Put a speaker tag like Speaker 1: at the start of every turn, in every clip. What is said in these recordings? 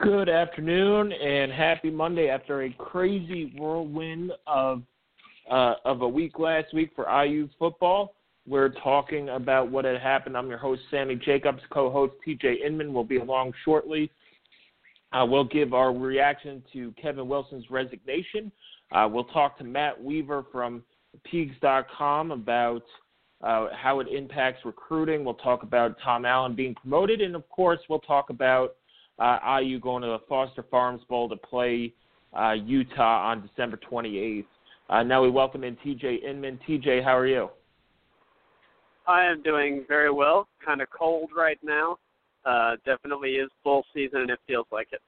Speaker 1: Good afternoon and happy Monday after a crazy whirlwind of uh, of a week last week for IU football. We're talking about what had happened. I'm your host, Sammy Jacobs. Co-host TJ Inman will be along shortly. Uh, we'll give our reaction to Kevin Wilson's resignation. Uh, we'll talk to Matt Weaver from Peegs.com about uh, how it impacts recruiting. We'll talk about Tom Allen being promoted, and of course, we'll talk about uh, IU going to the Foster Farms Bowl to play uh, Utah on December 28th. Uh, now we welcome in TJ Inman. TJ, how are you?
Speaker 2: I am doing very well. Kind of cold right now. Uh, definitely is bowl season, and it feels like it.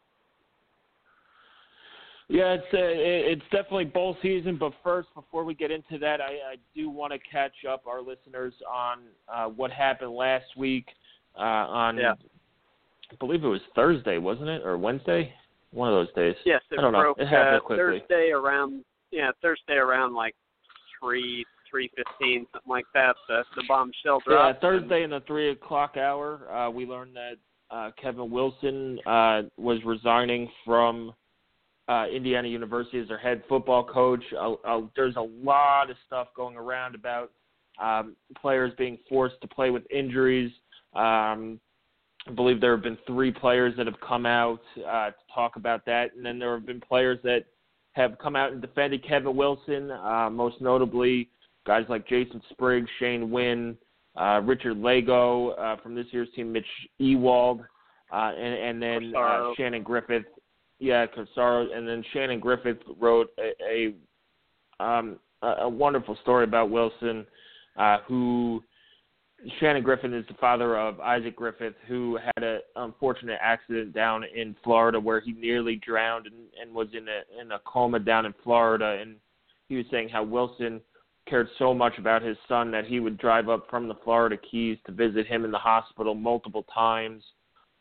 Speaker 1: Yeah, it's uh, it's definitely bowl season. But first, before we get into that, I, I do want to catch up our listeners on uh, what happened last week uh, on
Speaker 2: yeah.
Speaker 1: I believe it was Thursday, wasn't it, or Wednesday? One of those days.
Speaker 2: Yes, it
Speaker 1: I don't
Speaker 2: broke
Speaker 1: know. It happened
Speaker 2: uh,
Speaker 1: quickly.
Speaker 2: Thursday around yeah Thursday around like three three fifteen something like that. The the bombshell
Speaker 1: Yeah,
Speaker 2: dropped.
Speaker 1: Thursday in the three o'clock hour, uh, we learned that uh, Kevin Wilson uh, was resigning from uh, Indiana University as their head football coach. Uh, uh, there's a lot of stuff going around about um, players being forced to play with injuries. Um, I believe there have been three players that have come out uh, to talk about that, and then there have been players that have come out and defended Kevin Wilson. Uh, most notably, guys like Jason Spriggs, Shane Wynn, uh, Richard Lagow uh, from this year's team, Mitch Ewald, uh, and, and then uh, Shannon Griffith. Yeah, Corsaro, and then Shannon Griffith wrote a a, um, a wonderful story about Wilson, uh, who Shannon Griffin is the father of Isaac Griffith, who had an unfortunate accident down in Florida where he nearly drowned and, and was in a in a coma down in Florida. And he was saying how Wilson cared so much about his son that he would drive up from the Florida Keys to visit him in the hospital multiple times,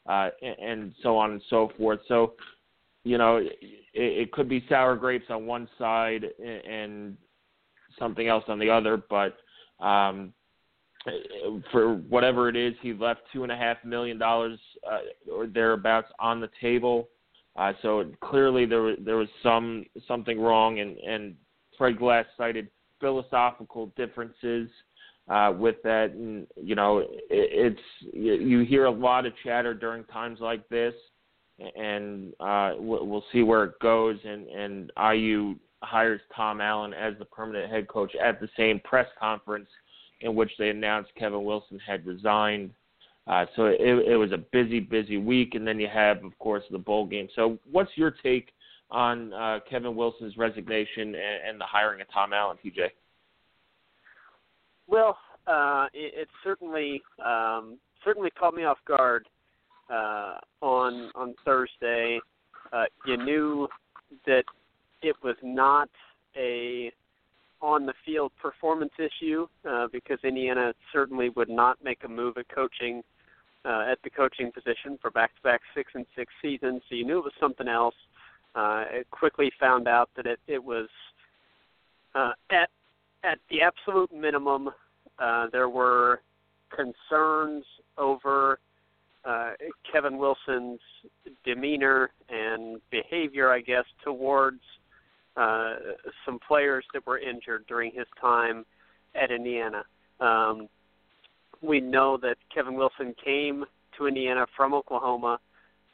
Speaker 1: uh, and, and so on and so forth. So, you know, it, it could be sour grapes on one side and, and something else on the other, but. Um, for whatever it is, he left two and a half million dollars uh, or thereabouts on the table. Uh, so clearly there was there was some something wrong, and and Fred Glass cited philosophical differences uh, with that. And you know, it, it's you, hear a lot of chatter during times like this, and uh, we'll see where it goes. And and IU hires Tom Allen as the permanent head coach at the same press conference in which they announced Kevin Wilson had resigned. Uh, so it, it was a busy, busy week, and then you have, of course, the bowl game. So, what's your take on uh, Kevin Wilson's resignation and, and the hiring of Tom Allen, TJ?
Speaker 2: Well, uh, it, it certainly um, certainly caught me off guard uh, on on Thursday. Uh, you knew that it was not a on the field performance issue uh, because Indiana certainly would not make a move at coaching uh, at the coaching position for back-to-back six and six seasons. So you knew it was something else. Uh, it quickly found out that it, it was uh, at at the absolute minimum. Uh, there were concerns over uh, Kevin Wilson's demeanor and behavior, I guess, towards uh, some players that were injured during his time at Indiana. Um, we know that Kevin Wilson came to Indiana from Oklahoma,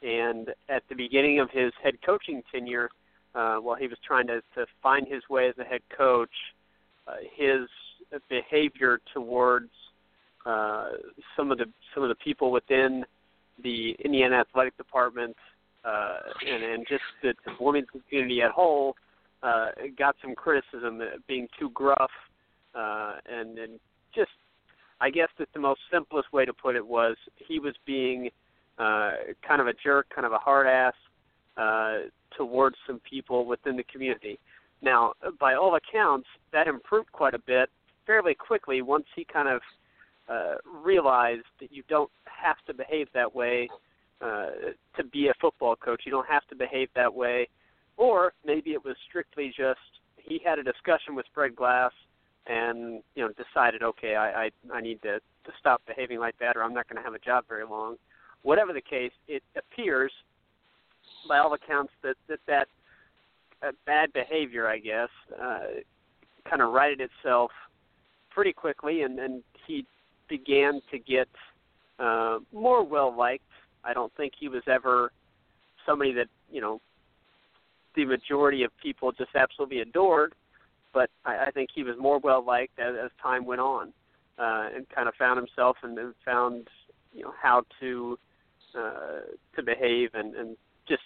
Speaker 2: and at the beginning of his head coaching tenure, uh, while he was trying to, to find his way as a head coach, uh, his behavior towards uh, some of the some of the people within the Indiana athletic department uh, and, and just the, the Bloomington community at whole uh, got some criticism being too gruff uh, and and just I guess that the most simplest way to put it was he was being uh, kind of a jerk, kind of a hard ass uh, towards some people within the community. Now, by all accounts, that improved quite a bit fairly quickly once he kind of uh, realized that you don't have to behave that way uh, to be a football coach. You don't have to behave that way. Or maybe it was strictly just he had a discussion with Fred Glass and you know decided, okay, I I, I need to to stop behaving like that, or I'm not going to have a job very long. Whatever the case, it appears, by all accounts, that that that uh, bad behavior, I guess, uh, kind of righted itself pretty quickly, and and he began to get uh, more well liked. I don't think he was ever somebody that you know the majority of people just absolutely adored but I, I think he was more well liked as, as time went on, uh, and kind of found himself and, and found you know how to uh, to behave and, and just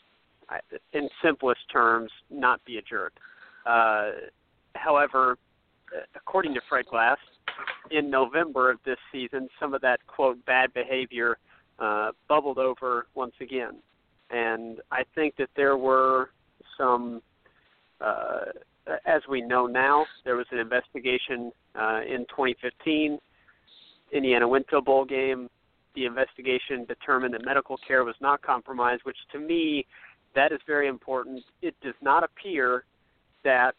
Speaker 2: in simplest terms not be a jerk. Uh, however, according to Fred Glass, in November of this season, some of that quote bad behavior uh, bubbled over once again, and I think that there were some uh, as we know now, there was an investigation uh, in 2015. Indiana a bowl game. The investigation determined that medical care was not compromised, which to me, that is very important. It does not appear that,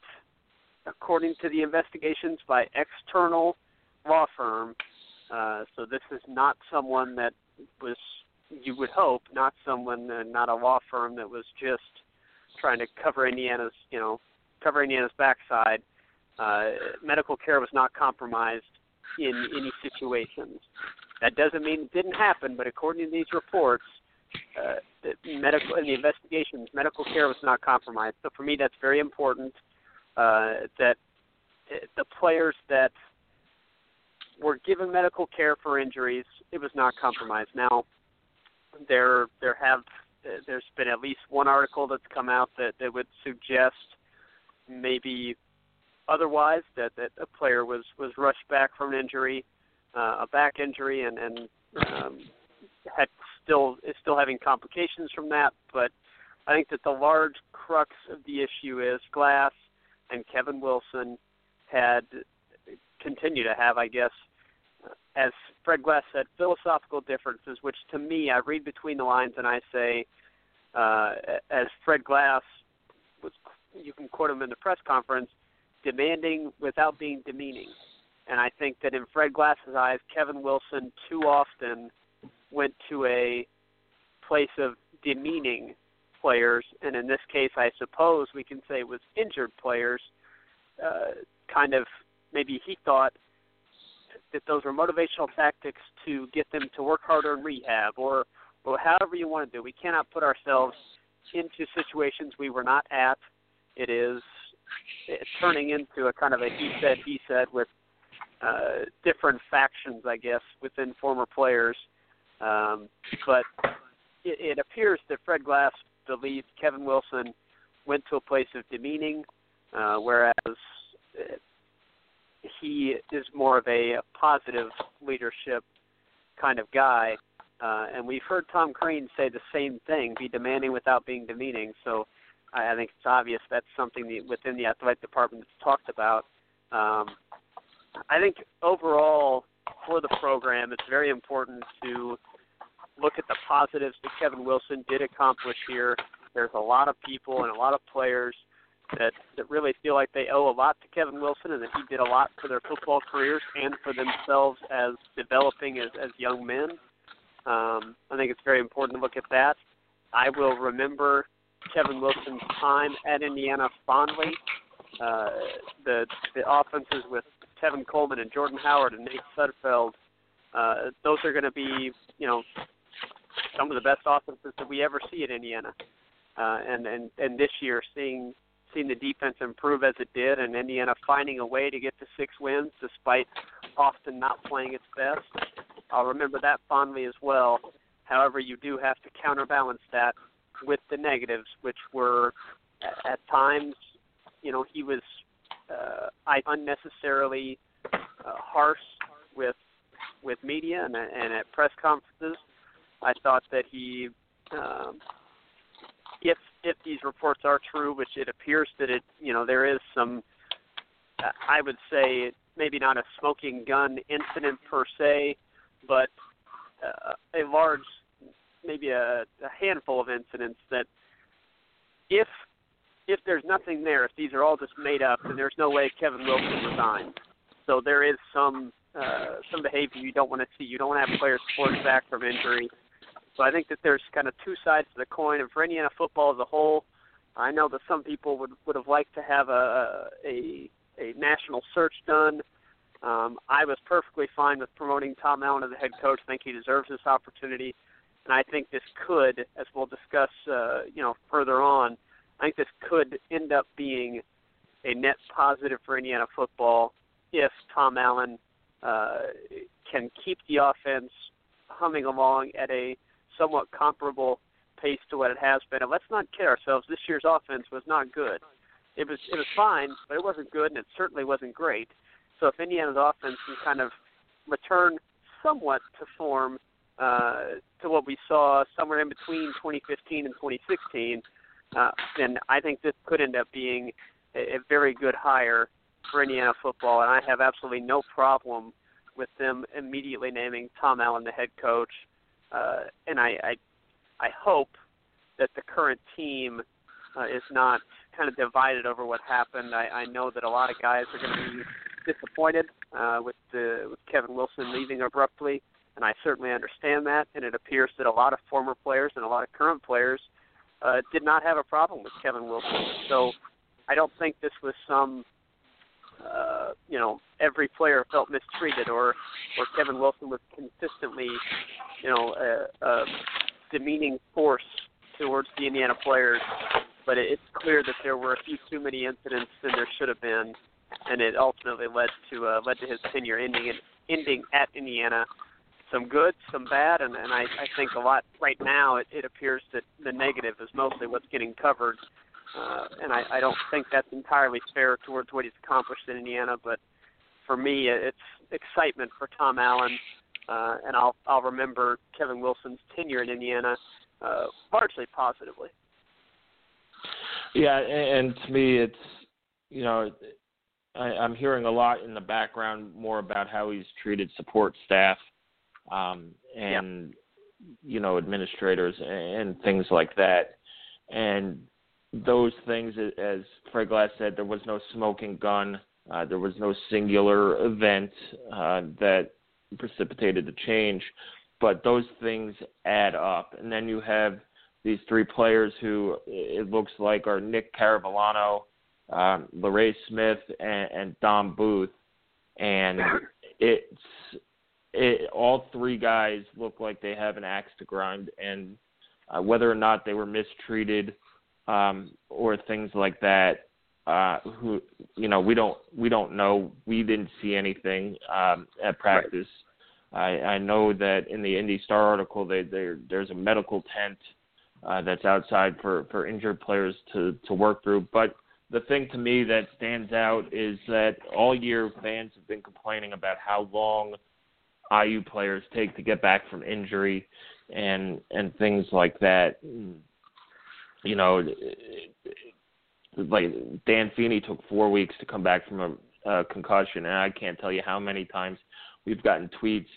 Speaker 2: according to the investigations by external law firm, uh, so this is not someone that was, you would hope, not someone, uh, not a law firm that was just trying to cover Indiana's, you know, covering Indiana's backside, uh, medical care was not compromised in any situations. That doesn't mean it didn't happen, but according to these reports, uh, the medical in the investigations, medical care was not compromised. So for me, that's very important. Uh, that uh, the players that were given medical care for injuries, it was not compromised. Now, there there have there's been at least one article that's come out that that would suggest maybe otherwise that that a player was was rushed back from an injury, uh, a back injury, and and um, had still is still having complications from that. But I think that the large crux of the issue is Glass and Kevin Wilson had continue to have, I guess, as Fred Glass said, philosophical differences. Which to me, I read between the lines and I say, uh, as Fred Glass was you can quote him in the press conference, demanding without being demeaning. And I think that in Fred Glass's eyes, Kevin Wilson too often went to a place of demeaning players, and in this case, I suppose we can say was injured players. Uh, kind of maybe he thought that those were motivational tactics to get them to work harder in rehab, or or however you want to do. We cannot put ourselves into situations we were not at it is it's turning into a kind of a he said he said with uh, different factions, I guess, within former players. Um, but it, it appears that Fred Glass believed Kevin Wilson went to a place of demeaning, uh, whereas he is more of a positive leadership kind of guy. Uh, and we've heard Tom Crean say the same thing: be demanding without being demeaning. So I, I think it's obvious that's something that within the athletic department that's talked about. Um, I think overall for the program, it's very important to look at the positives that Kevin Wilson did accomplish here. There's a lot of people and a lot of players that that really feel like they owe a lot to Kevin Wilson and that he did a lot for their football careers and for themselves as developing as as young men. Um, I think it's very important to look at that. I will remember Kevin Wilson's time at Indiana fondly. Uh, the the offenses with Tevin Coleman and Jordan Howard and Nate Sudfeld, uh, those are going to be you know some of the best offenses that we ever see at Indiana. Uh, and and and this year, seeing seen the defense improve as it did, and Indiana finding a way to get to six wins despite Austin not playing its best. I'll remember that fondly as well. However, you do have to counterbalance that with the negatives, which were at times, you know, he was uh, unnecessarily uh, harsh with with media and, and at press conferences. I thought that he, um, if if these reports are true, which it appears that it, you know, there is some, I would say maybe not a smoking gun incident per se, but uh, a large, maybe a, a handful of incidents that if if there's nothing there, if these are all just made up, then there's no way Kevin Wilson resigned. So there is some uh, some behavior you don't want to see. You don't want to have players forced back from injury. So I think that there's kind of two sides to the coin, and for Indiana football as a whole, I know that some people would would have liked to have a a, a national search done. Um, I was perfectly fine with promoting Tom Allen as the head coach. I think he deserves this opportunity, and I think this could, as we'll discuss, uh, you know, further on. I think this could end up being a net positive for Indiana football if Tom Allen uh, can keep the offense humming along at a somewhat comparable pace to what it has been. And let's not kid ourselves. This year's offense was not good. It was it was fine, but it wasn't good, and it certainly wasn't great. So if Indiana's offense can kind of return somewhat to form uh, to what we saw somewhere in between 2015 and 2016, uh, then I think this could end up being a, a very good hire for Indiana football, and I have absolutely no problem with them immediately naming Tom Allen the head coach. Uh, and I, I, I hope that the current team uh, is not kind of divided over what happened. I, I know that a lot of guys are going to be disappointed uh, with the with Kevin Wilson leaving abruptly, and I certainly understand that. And it appears that a lot of former players and a lot of current players uh, did not have a problem with Kevin Wilson. So I don't think this was some uh, you know every player felt mistreated or or Kevin Wilson was consistently you know a, a demeaning force towards the Indiana players. But it, it's clear that there were a few too many incidents than there should have been, and it ultimately led to uh, led to his tenure ending in, ending at Indiana. Some good, some bad, and, and I, I think a lot right now. It, it appears that the negative is mostly what's getting covered uh, and I, I don't think that's entirely fair towards what he's accomplished in Indiana. But for me, it's excitement for Tom Allen, uh, and I'll I'll remember Kevin Wilson's tenure in Indiana uh, largely positively.
Speaker 1: Yeah, and to me, it's you know I, I'm hearing a lot in the background more about how he's treated support staff um, and you know administrators and things like that. And those things, as Fred Glass said, there was no smoking gun. Uh, there was no singular event uh, that precipitated the change, but those things add up. And then you have these three players who it looks like are Nick Carovillano, um, Laray Smith, and, and Dom Booth, and it's it, all three guys look like they have an axe to grind, and uh, whether or not they were mistreated um, or things like that. Uh, who you know we don't we don't know. We didn't see anything um, at practice. Right. I, I know that in the Indy Star article, they, they, there's a medical tent uh, that's outside for, for injured players to, to work through. But the thing to me that stands out is that all year fans have been complaining about how long IU players take to get back from injury and and things like that you know, like Dan Feeney took four weeks to come back from a, a concussion, and I can't tell you how many times we've gotten tweets,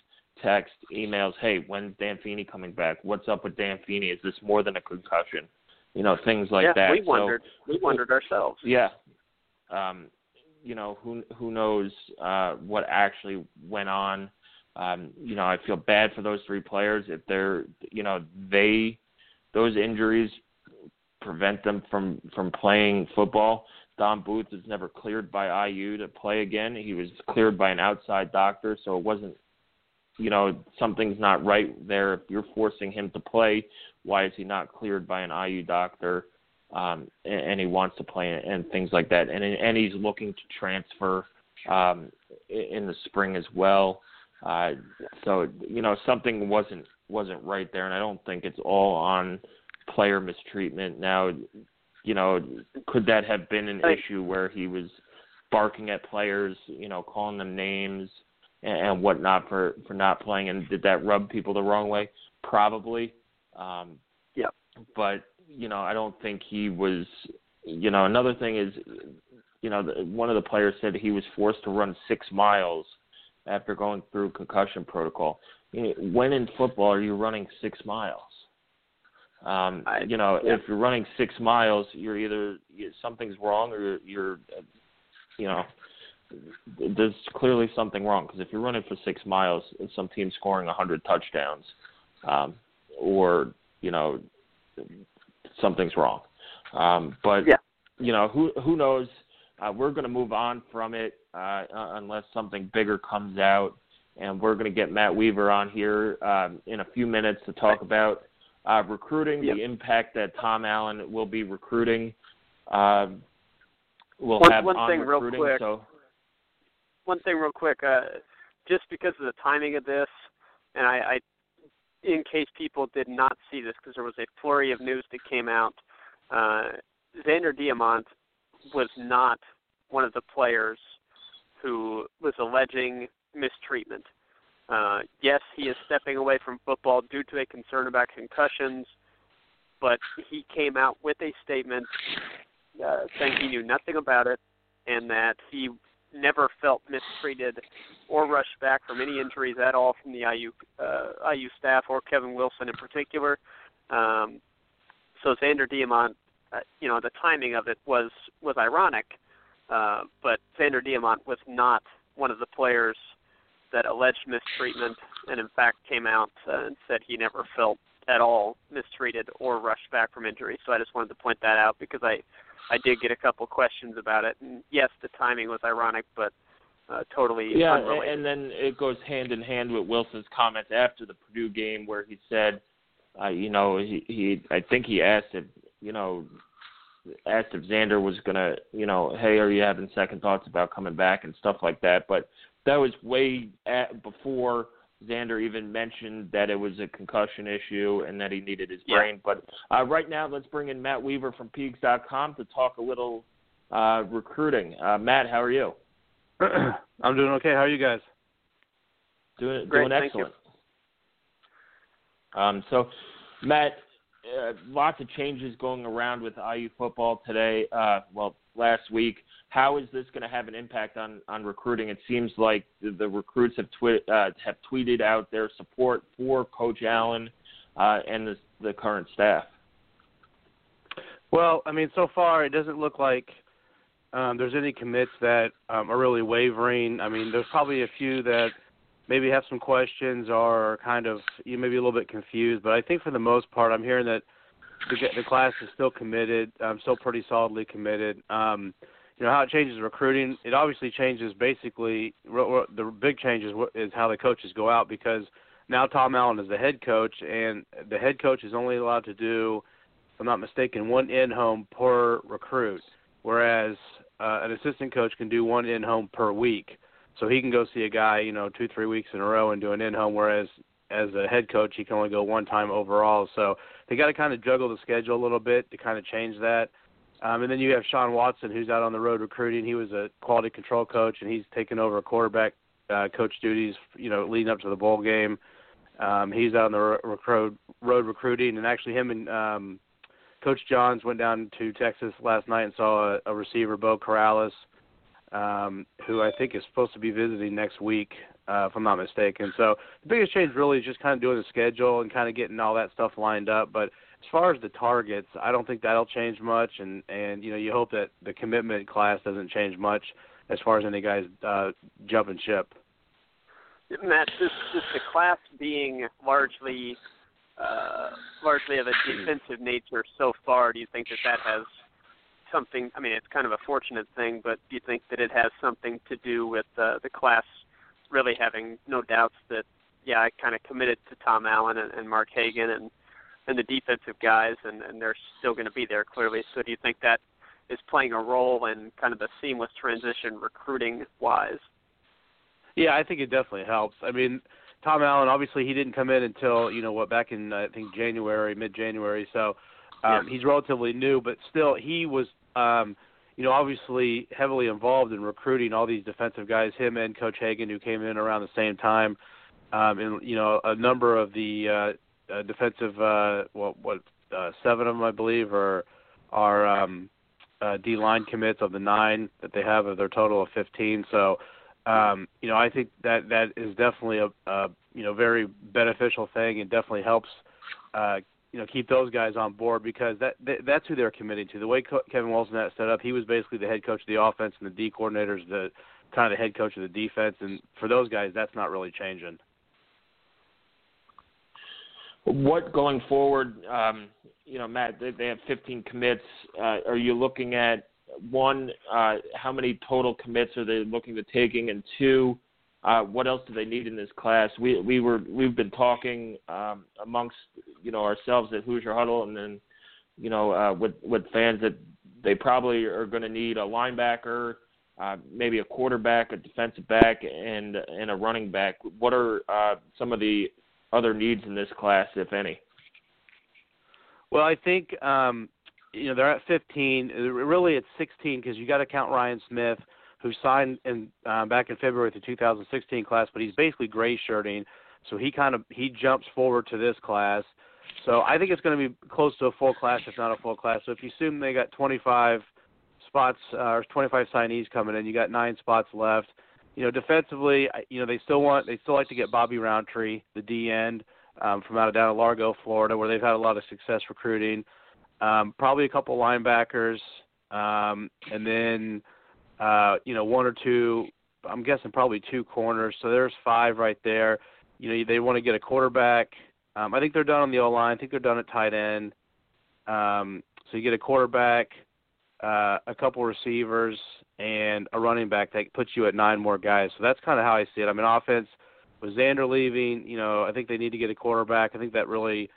Speaker 1: text, emails. Hey, when's Dan Feeney coming back? What's up with Dan Feeney? Is this more than a concussion? You know, things like
Speaker 2: yeah,
Speaker 1: that.
Speaker 2: we wondered.
Speaker 1: So,
Speaker 2: we wondered ourselves.
Speaker 1: Yeah. Um, you know, who who knows uh, what actually went on. Um, you know, I feel bad for those three players if they're, you know, they those injuries prevent them from from playing football. Dom Booth was never cleared by IU to play again. He was cleared by an outside doctor, so it wasn't you know, something's not right there. If you're forcing him to play, why is he not cleared by an IU doctor? um, and, and he wants to play and things like that. And and he's looking to transfer um, in the spring as well. Uh, so you know something wasn't wasn't right there, and I don't think it's all on player mistreatment. Now, you know, could that have been an issue where he was barking at players, you know, calling them names and, and whatnot for for not playing, and did that rub people the wrong way? Probably. Um,
Speaker 2: yeah.
Speaker 1: But you know, I don't think he was. You know, another thing is, you know, the, one of the players said he was forced to run six miles after going through concussion protocol. You know, when in football are you running six miles? Um, you know, if you're running six miles, you're either something's wrong or you're, you're you know, there's clearly something wrong because if you're running for six miles, some team scoring a hundred touchdowns, um, or you know, something's wrong. Um, but
Speaker 2: yeah.
Speaker 1: you know, who who knows? Uh, we're going to move on from it uh, unless something bigger comes out, and we're going to get Matt Weaver on here um, in a few minutes to talk about uh, recruiting,
Speaker 2: yep.
Speaker 1: the impact that Tom Allen will be recruiting. Um, will
Speaker 2: one,
Speaker 1: have
Speaker 2: one
Speaker 1: on
Speaker 2: thing
Speaker 1: recruiting.
Speaker 2: real quick.
Speaker 1: So
Speaker 2: one thing real quick, uh, just because of the timing of this, and I, I in case people did not see this, because there was a flurry of news that came out, uh, Zander Diamont was not one of the players who was alleging mistreatment. Uh, yes, he is stepping away from football due to a concern about concussions, but he came out with a statement uh, saying he knew nothing about it and that he never felt mistreated or rushed back from any injuries at all from the IU uh, IU staff or Kevin Wilson in particular. Um, so Zander Diamont, uh, you know, the timing of it was was ironic, uh, but Zander Diamont was not one of the players that alleged mistreatment, and in fact came out uh, and said he never felt at all mistreated or rushed back from injury. So I just wanted to point that out because I I did get a couple questions about it. And yes, the timing was ironic, but uh, totally
Speaker 1: yeah,
Speaker 2: unrelated.
Speaker 1: and then it goes hand in hand with Wilson's comments after the Purdue game, where he said, uh, you know, he, he I think he asked if you know asked if Zander was gonna, you know, hey, are you having second thoughts about coming back and stuff like that. But that was way at, before Zander even mentioned that it was a concussion issue and that he needed his
Speaker 2: Yeah.
Speaker 1: brain. But uh, right now, let's bring in Matt Weaver from Peegs.com to talk a little uh, recruiting. Uh, Matt, how are you?
Speaker 3: I'm doing okay. How are you guys?
Speaker 1: Doing
Speaker 2: Great,
Speaker 1: doing
Speaker 2: thank you.
Speaker 1: excellent. Um, so, Matt, uh, lots of changes going around with IU football today. Uh, well, last week. How is this going to have an impact on on recruiting? It seems like the, the recruits have twi- uh, have tweeted out their support for Coach Allen uh, and the the current staff.
Speaker 3: Well, I mean, so far it doesn't look like um, there's any commits that um, are really wavering. I mean, there's probably a few that maybe have some questions or kind of you may be a little bit confused. But I think for the most part, I'm hearing that the, the class is still committed, um, still pretty solidly committed. Um, you know how it changes recruiting. It obviously changes basically. The big change is, is how the coaches go out because now Tom Allen is the head coach, and the head coach is only allowed to do, if I'm not mistaken, one in-home per recruit, whereas uh, an assistant coach can do one in-home per week. So he can go see a guy, you know, two, three weeks in a row and do an in-home, whereas as a head coach, he can only go one time overall. So they got to kind of juggle the schedule a little bit to kind of change that. Um, and then you have Sean Watson, who's out on the road recruiting. He was a quality control coach, and he's taken over quarterback uh, coach duties, you know, leading up to the bowl game. Um, he's out on the road, recruiting, and actually him and um, Coach Johns went down to Texas last night and saw a, a receiver, Beau Corrales, um, who I think is supposed to be visiting next week, uh, if I'm not mistaken. So the biggest change really is just kind of doing the schedule and kind of getting all that stuff lined up. But far as the targets, I don't think that'll change much, and and you know you hope that the commitment class doesn't change much as far as any guys uh, jumping ship.
Speaker 2: Matt, this this the class being largely uh, largely of a defensive nature so far. Do you think that that has something? I mean, it's kind of a fortunate thing, but do you think that it has something to do with uh, the class really having no doubts that yeah, I kind of committed to Tom Allen and, and Mark Hagen and and the defensive guys, and, and they're still going to be there clearly. So do you think that is playing a role in kind of the seamless transition recruiting wise?
Speaker 3: Yeah, I think it definitely helps. I mean, Tom Allen obviously he didn't come in until you know what back in I think January, mid January. So um, yeah. he's relatively new, but still he was um, you know obviously heavily involved in recruiting all these defensive guys. Him and Coach Hagen, who came in around the same time, um, and you know a number of the uh, uh, defensive uh, what what uh, seven of them I believe are are um, uh, D line commits of the nine that they have of their total of 15. So um, you know, I think that that is definitely a, a you know very beneficial thing and definitely helps uh, you know keep those guys on board because that, that that's who they're committing to. The way Kevin Wilson had set up, he was basically the head coach of the offense and the D coordinators the kind of the head coach of the defense, and for those guys, that's not really changing.
Speaker 1: What going forward? Um, you know, Matt, they, they have 15 commits. Uh, are you looking at one, uh, how many total commits are they looking to taking, and two, uh, what else do they need in this class? We we were we've been talking um, amongst you know ourselves at Hoosier Huddle, and then you know uh, with with fans that they probably are going to need a linebacker, uh, maybe a quarterback, a defensive back, and and a running back. What are uh, some of the other needs in this class, if any?
Speaker 3: Well, I think um, you know they're at 15. Really, it's 16 because you got to count Ryan Smith, who signed in uh, back in February of the 2016 class, but he's basically gray shirting, so he kind of he jumps forward to this class. So I think it's going to be close to a full class, if not a full class. So if you assume they got 25 spots uh, or 25 signees coming in, you got nine spots left. You know, defensively, you know they still want they still like to get Bobby Roundtree, the D end um, from out of down at Largo, Florida, where they've had a lot of success recruiting um, probably a couple linebackers, um, and then uh, you know one or two. I'm guessing probably two corners. So there's five right there. You know they want to get a quarterback. Um, I think they're done on the O line. I think they're done at tight end. Um, so you get a quarterback, uh, a couple receivers, and a running back that puts you at nine more guys. So that's kind of how I see it. I mean, offense with Zander leaving, you know, I think they need to get a quarterback. I think that really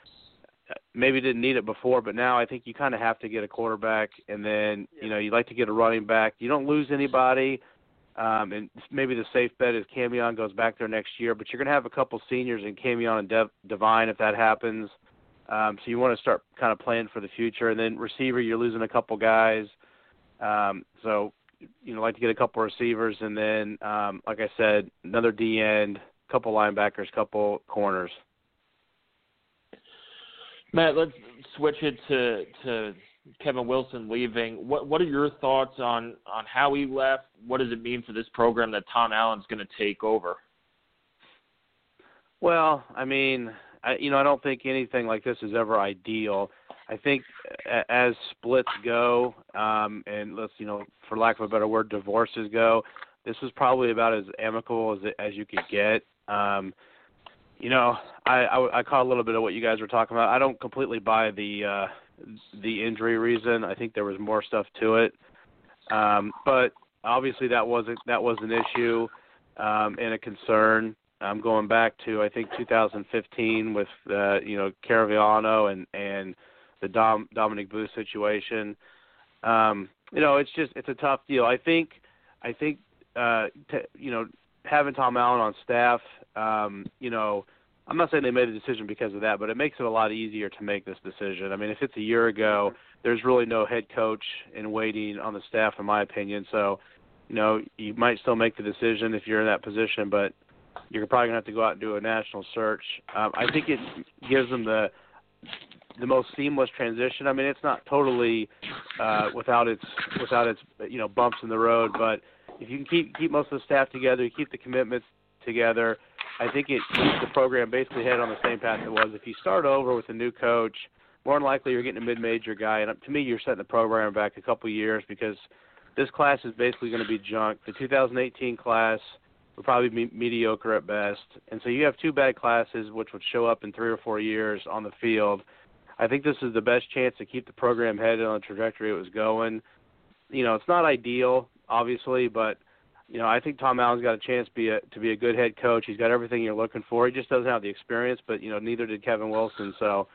Speaker 3: maybe didn't need it before, but now I think you kind of have to get a quarterback, and then you know you like to get a running back. You don't lose anybody, um, and maybe the safe bet is Camion goes back there next year. But you're going to have a couple seniors in Camion and Dev- Devine if that happens. Um, so you want to start kind of planning for the future, and then receiver you're losing a couple guys. Um, so you know like to get a couple receivers, and then um, like I said, another D end, couple linebackers, couple corners.
Speaker 1: Matt, let's switch it to to Kevin Wilson leaving. What what are your thoughts on on how he left? What does it mean for this program that Tom Allen's going to take over?
Speaker 3: Well, I mean, I, you know, I don't think anything like this is ever ideal. I think as splits go, um, and let's you know, for lack of a better word, divorces go, this was probably about as amicable as as you could get. Um, you know, I, I I caught a little bit of what you guys were talking about. I don't completely buy the uh the injury reason. I think there was more stuff to it. Um but obviously that wasn't that was an issue um and a concern. I'm going back to I think 2015 with uh you know Caraviano and and the Dom Dominic Booth situation. Um you know, it's just it's a tough deal. I think I think uh t- you know having Tom Allen on staff, um, you know, I'm not saying they made a decision because of that, but it makes it a lot easier to make this decision. I mean, if it's a year ago, there's really no head coach in waiting on the staff, in my opinion. So, you know, you might still make the decision if you're in that position, but you're probably gonna have to go out and do a national search. Um, I think it gives them the the most seamless transition. I mean, it's not totally uh, without its without its you know bumps in the road, but if you can keep keep most of the staff together, you keep the commitments together, I think it keeps the program basically head on the same path it was. If you start over with a new coach, more than likely you're getting a mid-major guy, and to me, you're setting the program back a couple years because this class is basically going to be junk. The 2018 class will probably be mediocre at best, and so you have two bad classes which would show up in three or four years on the field. I think this is the best chance to keep the program headed on the trajectory it was going. You know, it's not ideal obviously, but you know, I think Tom Allen's got a chance to be a to be a good head coach. He's got everything you're looking for. He just doesn't have the experience, but you know, neither did Kevin Wilson. So,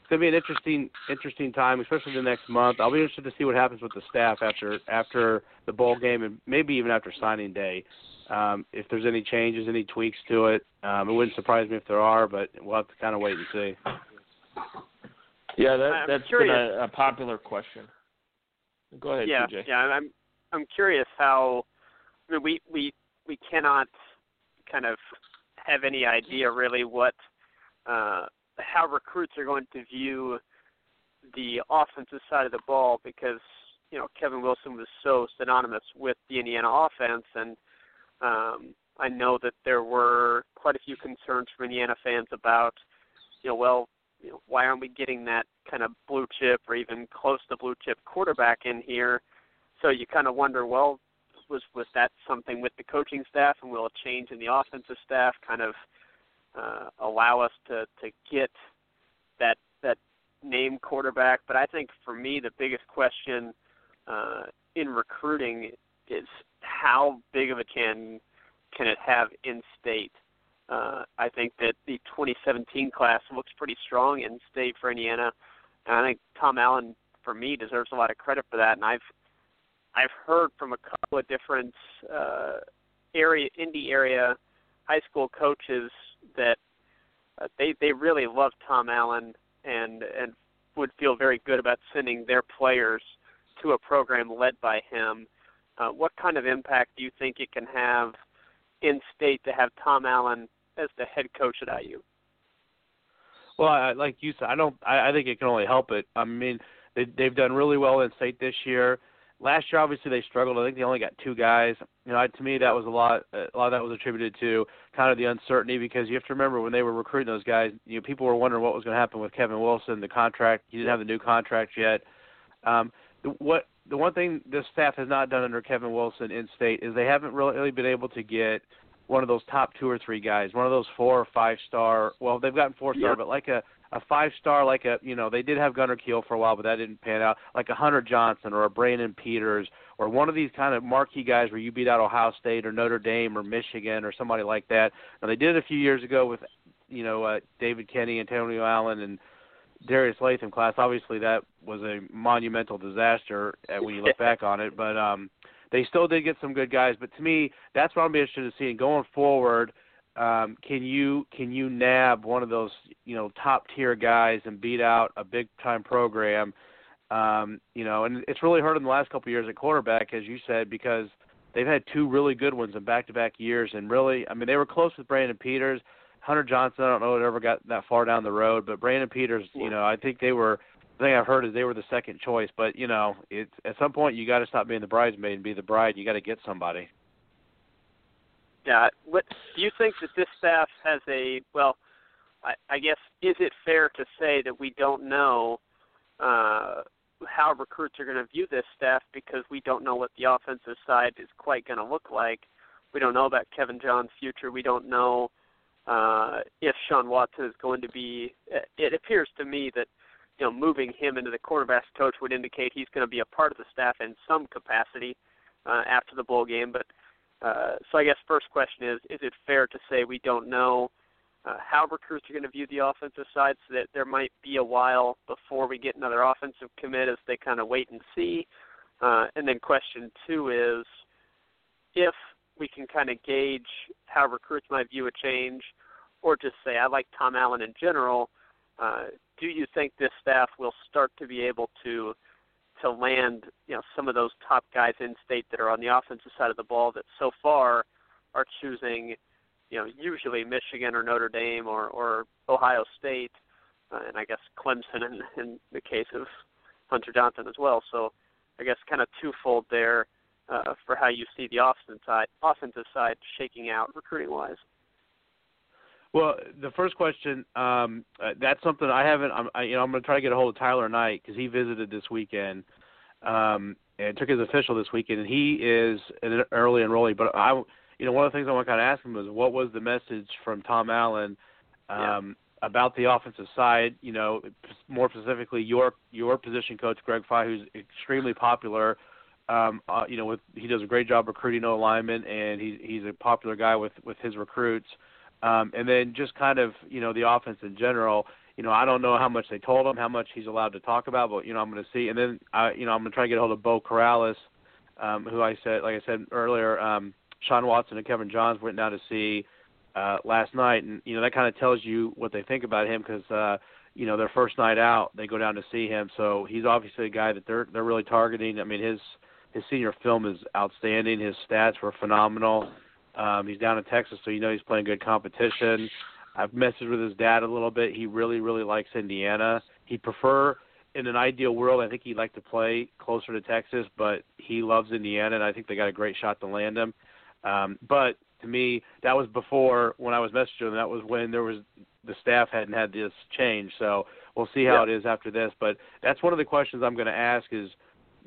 Speaker 3: it's gonna be an interesting interesting time, especially the next month. I'll be interested to see what happens with the staff after after the bowl game and maybe even after signing day. Um, if there's any changes, any tweaks to it, um, it wouldn't surprise me if there are, but we'll have to kind of wait and see.
Speaker 1: Yeah, that,
Speaker 2: I'm
Speaker 1: that's
Speaker 2: curious.
Speaker 1: been a, a popular question. Go ahead,
Speaker 2: yeah,
Speaker 1: TJ.
Speaker 2: yeah. I'm I'm curious how. I mean, we we we cannot kind of have any idea really what uh, how recruits are going to view the offensive side of the ball because you know Kevin Wilson was so synonymous with the Indiana offense, and um, I know that there were quite a few concerns from Indiana fans about you know well you know, why aren't we getting that kind of blue chip or even close to blue chip quarterback in here? So you kind of wonder, well, was was that something with the coaching staff, and will a change in the offensive staff kind of uh, allow us to to get that that name quarterback? But I think for me, the biggest question uh, in recruiting is how big of a can can it have in state? Uh, I think that the 2017 class looks pretty strong in state for Indiana, and I think Tom Allen, for me, deserves a lot of credit for that. And I've I've heard from a couple of different uh, area indie area high school coaches that uh, they they really love Tom Allen and and would feel very good about sending their players to a program led by him. Uh, what kind of impact do you think it can have in state to have Tom Allen as the head coach at IU?
Speaker 3: Well, I, like you said, I don't. I, I think it can only help it. I mean, they, they've done really well in state this year. Last year, obviously, they struggled. I think they only got two guys. You know, to me, that was a lot. A lot of that was attributed to kind of the uncertainty because you have to remember when they were recruiting those guys, you know, people were wondering what was going to happen with Kevin Wilson, the contract. He didn't have the new contract yet. Um, what the one thing this staff has not done under Kevin Wilson in state is they haven't really been able to get one of those top two or three guys, one of those four or five star. Well, they've gotten four star,
Speaker 2: Yep.
Speaker 3: but like a a five star, like a you know they did have Gunnar Kiel for a while, but that didn't pan out. Like a Hunter Johnson or a Brandon Peters or one of these kind of marquee guys where you beat out Ohio State or Notre Dame or Michigan or somebody like that. Now they did it a few years ago with you know uh, David Kenny, and Antonio Allen, and Darius Latham class. Obviously that was a monumental disaster uh, when you look back on it, but um they still did get some good guys. But to me, that's what I'm interested in seeing going forward. Um, can you can you nab one of those you know top tier guys and beat out a big time program? Um, you know, and it's really hurt in the last couple of years at quarterback, as you said, because they've had two really good ones in back to back years, and really, I mean, they were close with Brandon Peters. Hunter Johnson, I don't know it ever got that far down the road, but Brandon Peters, you know, I think they were. The thing I've heard is they were the second choice, but you know, it's at some point you got to stop being the bridesmaid and be the bride. You got to get somebody.
Speaker 2: Yeah. What do you think that this staff has a well? I, I guess is it fair to say that we don't know uh, how recruits are going to view this staff because we don't know what the offensive side is quite going to look like. We don't know about Kevin Johns' future. We don't know uh, if Sean Watson is going to be. It appears to me that you know moving him into the quarterbacks coach would indicate he's going to be a part of the staff in some capacity uh, after the bowl game. But uh, so I guess first question is: Is it fair to say we don't know uh, how recruits are going to view the offensive side, so that there might be a while before we get another offensive commit as they kind of wait and see? Uh, and then question two is: If we can kind of gauge how recruits might view a change, or just say, I like Tom Allen in general. Uh, do you think this staff will start to be able to to land, you know, some of those top guys in state that are on the offensive side of the ball that so far are choosing, you know, usually Michigan or Notre Dame or or Ohio State, uh, and I guess Clemson in, in the case of Hunter Johnson as well. So I guess kind of twofold there uh, for how you see the offensive side, offensive side shaking out recruiting wise.
Speaker 3: Well, the first question, um, uh, that's something I haven't. I'm, I, you know, I'm going to try to get a hold of Tyler Knight because he visited this weekend um, and took his official this weekend, and he is an early enrollee. But I, you know, one of the things I want to kind of ask him was, what was the message from Tom Allen um, yeah. about the offensive side? You know, more specifically, your your position coach Greg Frey, who's extremely popular. Um, uh, you know, with he does a great job recruiting O linemen, and he's he's a popular guy with with his recruits. Um, and then just kind of you know the offense in general. you know, I don't know how much they told him, how much he's allowed to talk about, but you know, I'm going to see. And then I, you know, I'm going to try to get a hold of Beau Corrales, um, who I said, like I said earlier, um, Sean Watson and Kevin Johns went down to see uh, last night, and you know that kind of tells you what they think about him because uh, you know their first night out they go down to see him, so he's obviously a guy that they're they're really targeting. I mean his his senior film is outstanding. His stats were phenomenal. Um, he's down in Texas, so you know he's playing good competition. I've messaged with his dad a little bit. He really, really likes Indiana. He'd prefer in an ideal world, I think he'd like to play closer to Texas, but he loves Indiana, and I think they got a great shot to land him. Um, but to me, that was before when I was messaging him. That was when there was the staff hadn't had this change. So we'll see how it is after this. But that's one of the questions I'm going to ask is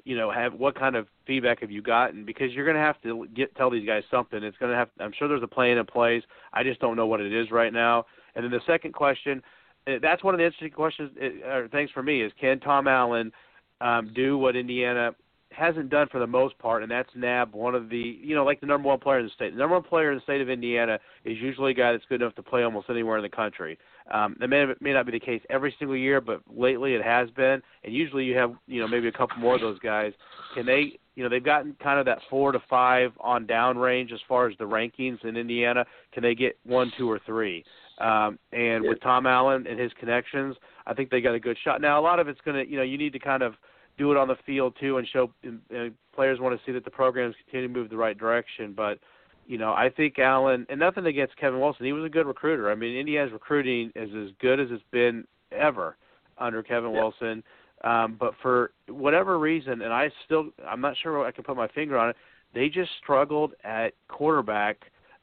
Speaker 3: you know, have what kind of feedback have you gotten? Because you're going to have to get tell these guys something. It's going to have. I'm sure there's a plan in place. I just don't know what it is right now. And then the second question, eh, that's one of the interesting questions eh, or things for me is can Tom Allen um, do what Indiana hasn't done for the most part, and that's nab one of the you know like the number one player in the state. The number one player in the state of Indiana is usually a guy that's good enough to play almost anywhere in the country. Um, that may may not be the case every single year, but lately it has been. And usually you have you know maybe a couple more of those guys. Can they you know they've gotten kind of that four to five on down range as far as the rankings in Indiana. Can they get one, two, or three? Um, and with Tom Allen and his connections, I think they got a good shot. Now a lot of it's going to you know you need to kind of do it on the field too and show and players want to see that the programs continue to move the right direction. But you know, I think Allen and nothing against Kevin Wilson. He was a good recruiter. I mean, Indiana's recruiting is as good as it's been ever under Kevin yeah. Wilson. Um, but for whatever reason, and I still I'm not sure I can put my finger on it. They just struggled at quarterback.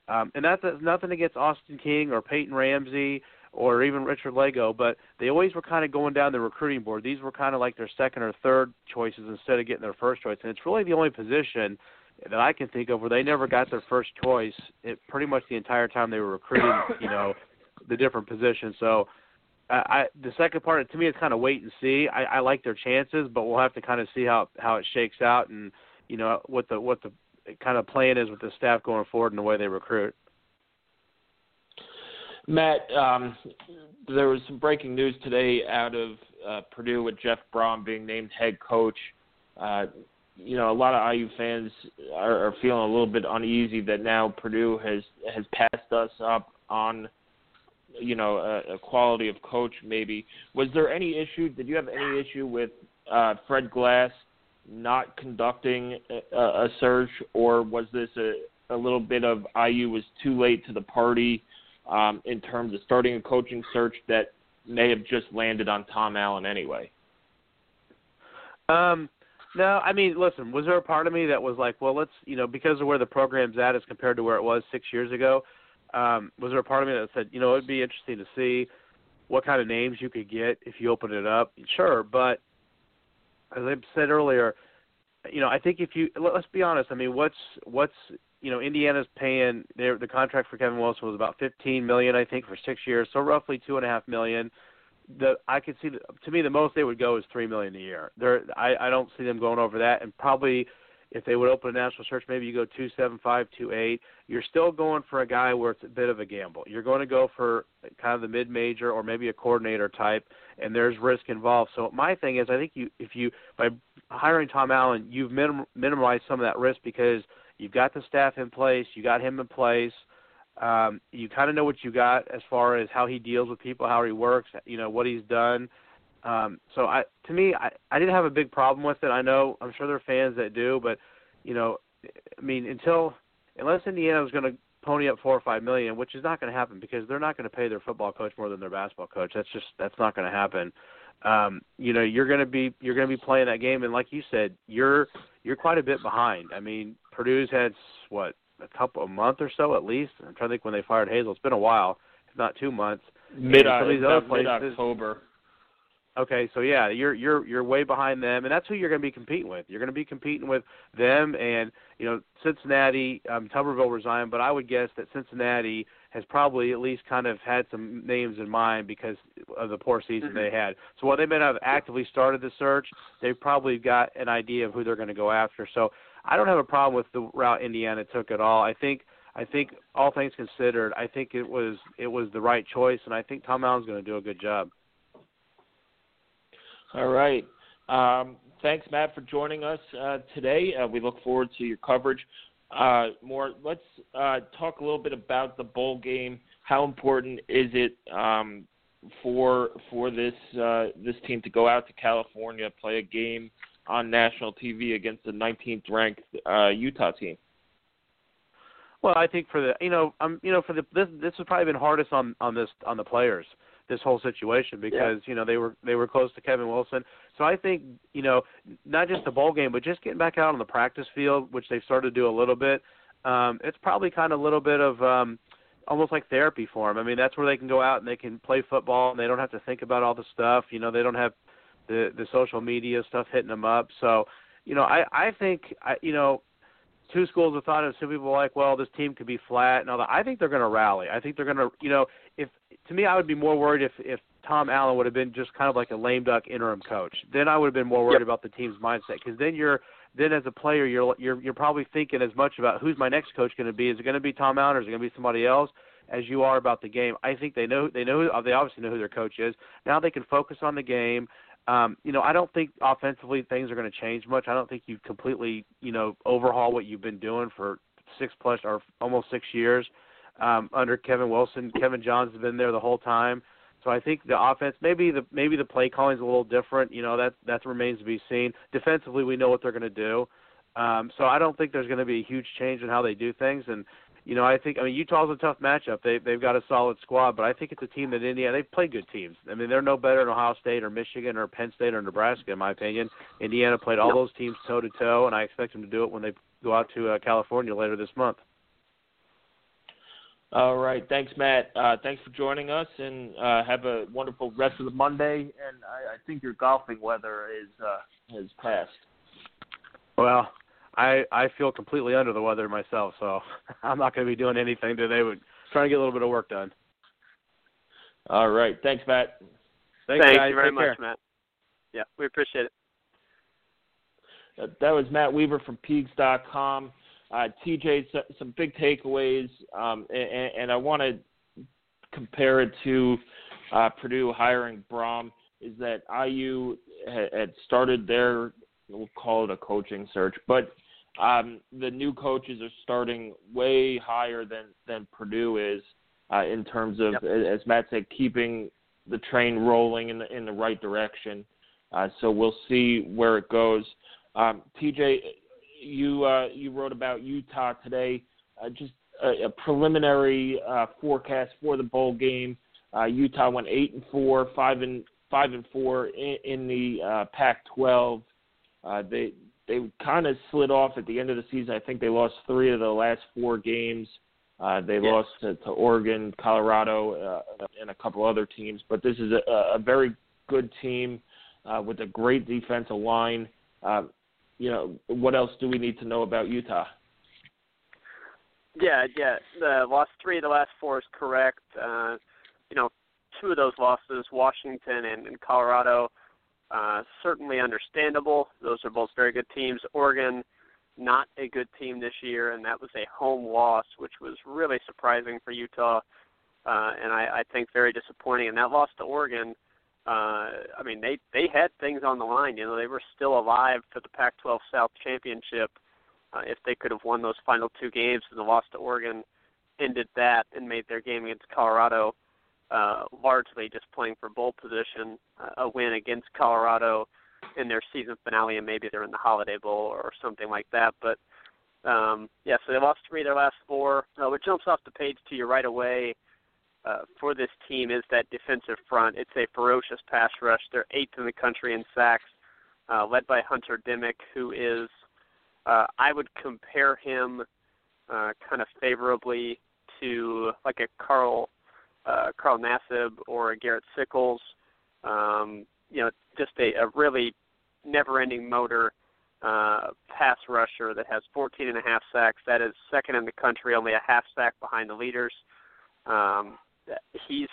Speaker 3: Um, and that's nothing against Austin King or Peyton Ramsey or even Richard Lagow, but they always were kind of going down the recruiting board. These were kind of like their second or third choices instead of getting their first choice. And it's really the only position that I can think of where they never got their first choice. It pretty much the entire time they were recruiting, you know, the different positions. So I, I the second part to me is kind of wait and see. I, I like their chances, but we'll have to kind of see how how it shakes out and you know what the what the kind of plan is with the staff going forward and the way they recruit.
Speaker 1: Matt, um, there was some breaking news today out of uh, Purdue with Jeff Brohm being named head coach. Uh, you know, a lot of IU fans are, are feeling a little bit uneasy that now Purdue has has passed us up on, you know, a, a quality of coach. Maybe was there any issue? Did you have any issue with uh, Fred Glass not conducting a, a search, or was this a, a little bit of IU was too late to the party? um, in terms of starting a coaching search that may have just landed on Tom Allen anyway?
Speaker 3: Um, no, I mean, listen, was there a part of me that was like, well, let's, you know, because of where the program's at as compared to where it was six years ago, um, was there a part of me that said, you know, it'd be interesting to see what kind of names you could get if you open it up? Sure, but as I said earlier, you know, I think if you let's be honest, I mean, what's what's you know, Indiana's paying their the contract for Kevin Wilson was about fifteen million, I think, for six years, so roughly two and a half million. The I could see the, to me the most they would go is three million a year. There, I I don't see them going over that, and probably if they would open a national search, maybe you go two seven five two eight. You're still going for a guy where it's a bit of a gamble. You're going to go for kind of the mid major or maybe a coordinator type, and there's risk involved. So my thing is, I think you if you by hiring Tom Allen, you've minim, minimized some of that risk because You've got the staff in place. You got him in place. Um, you kind of know what you got as far as how he deals with people, how he works, you know what he's done. Um, so I, to me, I, I didn't have a big problem with it. I know I'm sure there are fans that do, but you know, I mean, until unless Indiana was going to pony up four or five million, which is not going to happen because they're not going to pay their football coach more than their basketball coach. That's just that's not going to happen. Um, you know, you're going to be you're going to be playing that game, and like you said, you're you're quite a bit behind. I mean, Purdue's had what a couple a month or so at least. I'm trying to think when they fired Hazell. It's been a while, if not two months.
Speaker 1: Mid October.
Speaker 3: Okay, so yeah, you're you're you're way behind them, and that's who you're going to be competing with. You're going to be competing with them, and you know Cincinnati. Um, Tuberville resigned, but I would guess that Cincinnati has probably at least kind of had some names in mind because of the poor season mm-hmm. they had. So while they may not have actively started the search, they've probably got an idea of who they're going to go after. So I don't have a problem with the route Indiana took at all. I think I think all things considered, I think it was it was the right choice, and I think Tom Allen's going to do a good job.
Speaker 1: All right. Um, thanks, Matt, for joining us uh, today. Uh, we look forward to your coverage. Uh, more. Let's uh, talk a little bit about the bowl game. How important is it um, for for this uh, this team to go out to California, play a game on national TV against the 19th ranked uh, Utah team?
Speaker 3: Well, I think for the you know um you know for the this this has probably been hardest on on this on the players this whole situation because yeah. you know they were they were close to Kevin Wilson. So I think you know not just the bowl game, but just getting back out on the practice field, which they've started to do a little bit. Um, it's probably kind of a little bit of um, almost like therapy for them. I mean, that's where they can go out and they can play football and they don't have to think about all the stuff. You know, they don't have the the social media stuff hitting them up. So, you know, I I think I you know two schools of thought and some people are like, well, this team could be flat and all that. I think they're going to rally. I think they're going to, you know, if to me, I would be more worried if if Tom Allen would have been just kind of like a lame duck interim coach. Then I would have been more worried yep. about the team's mindset because then you're then as a player you're you're you're probably thinking as much about who's my next coach going to be. Is it going to be Tom Allen or is it going to be somebody else? As you are about the game, I think they know they know they obviously know who their coach is. Now they can focus on the game. Um, you know, I don't think offensively things are going to change much. I don't think you completely, you know, overhaul what you've been doing for six plus or almost six years um, under Kevin Wilson. Kevin Johns has been there the whole time. So I think the offense, maybe the maybe the play calling is a little different. You know that that remains to be seen. Defensively, we know what they're going to do. Um, so I don't think there's going to be a huge change in how they do things. And you know, I think I mean Utah's a tough matchup. They they've got a solid squad, but I think it's a team that Indiana they've played good teams. I mean, they're no better than Ohio State or Michigan or Penn State or Nebraska, in my opinion. Indiana played all those teams toe to toe, and I expect them to do it when they go out to uh, California later this month.
Speaker 1: All right. Thanks, Matt. Uh, thanks for joining us, and uh, have a wonderful rest of the Monday. And I, I think your golfing weather is uh, has passed.
Speaker 3: Well, I I feel completely under the weather myself, so I'm not going to be doing anything today. But trying to get a little bit of work done.
Speaker 1: All right. Thanks, Matt.
Speaker 3: Thanks,
Speaker 2: Thank
Speaker 3: guys.
Speaker 2: you very
Speaker 3: Take
Speaker 2: much,
Speaker 3: care.
Speaker 2: Matt. Yeah, we appreciate it.
Speaker 1: Uh, that was Matt Weaver from Peegs.com. Uh, TJ, some big takeaways, um, and, and, I want to compare it to uh, Purdue hiring Brohm. Is that IU had started their, we'll call it a coaching search, but um, the new coaches are starting way higher than than Purdue is uh, in terms of,
Speaker 2: yep.
Speaker 1: as Matt said, keeping the train rolling in the in the right direction. Uh, so we'll see where it goes. Um, TJ, you uh, you wrote about Utah today. Uh, just a, a preliminary uh, forecast for the bowl game. Uh, Utah went eight and four, five and five and four in, in the uh, Pac-12. Uh, they they kind of slid off at the end of the season. I think they lost three of the last four games. Uh, they
Speaker 2: yes.
Speaker 1: lost to, to Oregon, Colorado, uh, and a couple other teams. But this is a, a very good team uh, with a great defensive line. Uh, you know, what else do we need to know about Utah?
Speaker 2: Yeah, yeah. The lost three of the last four is correct. Uh, you know, two of those losses, Washington and, and Colorado, uh, certainly understandable. Those are both very good teams. Oregon, not a good team this year, and that was a home loss, which was really surprising for Utah, uh, and I, I think very disappointing. And that loss to Oregon uh, I mean, they they had things on the line. You know, they were still alive for the Pac-12 South championship uh, if they could have won those final two games. And the loss to Oregon ended that and made their game against Colorado uh, largely just playing for bowl position. Uh, a win against Colorado in their season finale, and maybe they're in the Holiday Bowl or something like that. But um, yeah, so they lost three of their last four. Uh, what jumps off the page to you right away uh, for this team is that defensive front. It's a ferocious pass rush. They're eighth in the country in sacks, uh, led by Hunter Dimick, who is, uh, I would compare him uh, kind of favorably to like a Carl uh, Carl Nassib or a Garrett Sickles. Um, you know, just a, a really never-ending motor uh, pass rusher that has 14 and a half sacks. That is second in the country, only a half sack behind the leaders. Um, he's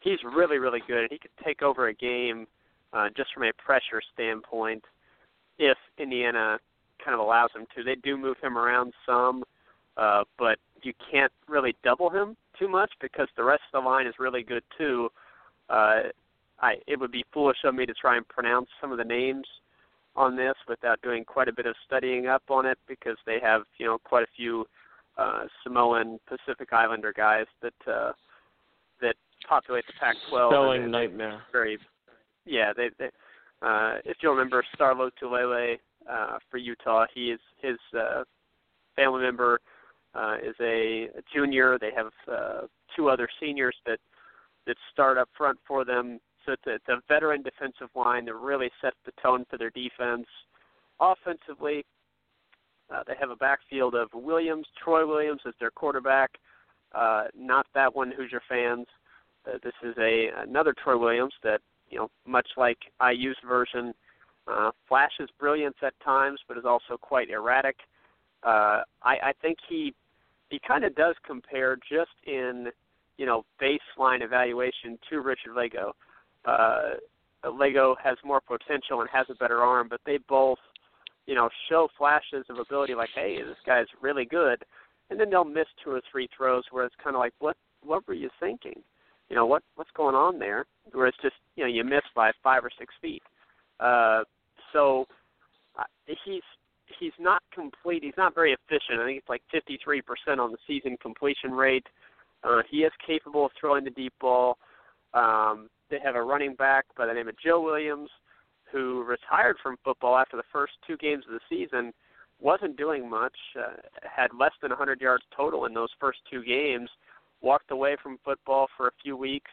Speaker 2: he's really really good. He could take over a game uh, just from a pressure standpoint if Indiana kind of allows him to. They do move him around some, uh, but you can't really double him too much because the rest of the line is really good too. Uh, I it would be foolish of me to try and pronounce some of the names on this without doing quite a bit of studying up on it because they have you know quite a few uh, Samoan Pacific Islander guys that uh, that populate the Pac-12.
Speaker 1: Spelling nightmare.
Speaker 2: Very, yeah. They, they uh, if you'll remember, Star Lotulelei uh, for Utah, he is his uh, family member uh, is a, a junior. They have uh, two other seniors that that start up front for them. So it's a, it's a veteran defensive line that really sets the tone for their defense. Offensively, uh, they have a backfield of Williams, Troy Williams as their quarterback. Uh, not that one Hoosier fans. Uh, this is a another Troy Williams that you know, much like IU's version, uh, flashes brilliance at times, but is also quite erratic. Uh, I, I think he he kind of does compare just in you know baseline evaluation to Richard Lagow. Uh, Lagow has more potential and has a better arm, but they both you know show flashes of ability like, hey, this guy's really good, and then they'll miss two or three throws where it's kind of like, what what were you thinking? You know what what's going on there? Where it's just you know you miss by five or six feet. Uh, so uh, he's he's not complete. He's not very efficient. I think it's like 53% on the season completion rate. Uh, he is capable of throwing the deep ball. Um, they have a running back by the name of Joe Williams, who retired from football after the first two games of the season. Wasn't doing much. Uh, had less than 100 yards total in those first two games. Walked away from football for a few weeks.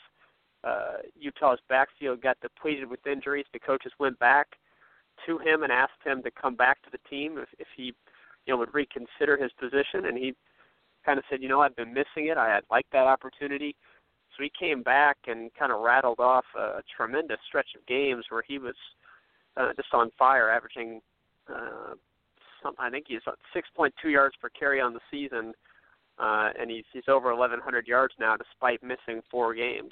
Speaker 2: Uh, Utah's backfield got depleted with injuries. The coaches went back to him and asked him to come back to the team if, if he, you know, would reconsider his position. And he kind of said, you know, I've been missing it. I had liked that opportunity. So he came back and kind of rattled off a, a tremendous stretch of games where he was uh, just on fire, averaging, uh, some, I think he's 6.2 yards per carry on the season, uh, and he's he's over 1,100 yards now despite missing four games.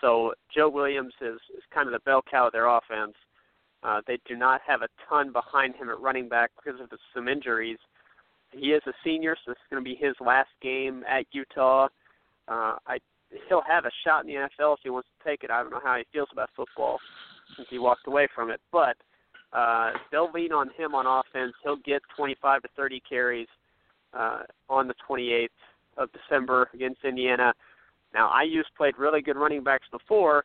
Speaker 2: So Joe Williams is is kind of the bell cow of their offense. Uh, they do not have a ton behind him at running back because of some injuries. He is a senior, so this is going to be his last game at Utah. Uh, I he'll have a shot in the NFL if he wants to take it. I don't know how he feels about football since he walked away from it, but uh, they'll lean on him on offense. He'll get 25 to 30 carries uh, on the 28th of December against Indiana. Now, IU's played really good running backs before,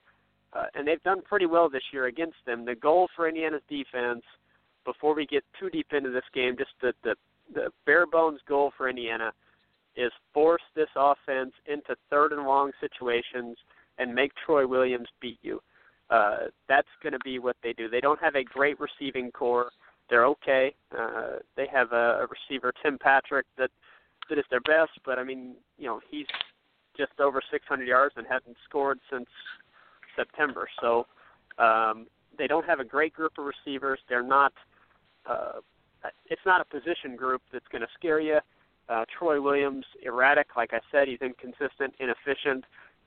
Speaker 2: uh, and they've done pretty well this year against them. The goal for Indiana's defense, before we get too deep into this game, just the the, the bare bones goal for Indiana is force this offense into third and long situations and make Troy Williams beat you. Uh, that's going to be what they do. They don't have a great receiving corps. They're okay. Uh, they have a, a receiver, Tim Patrick, that that is their best, but I mean, you know, he's just over 600 yards and hasn't scored since September. So um, they don't have a great group of receivers. They're not. Uh, it's not a position group that's going to scare you. Uh, Troy Williams, erratic, like I said, he's inconsistent, inefficient,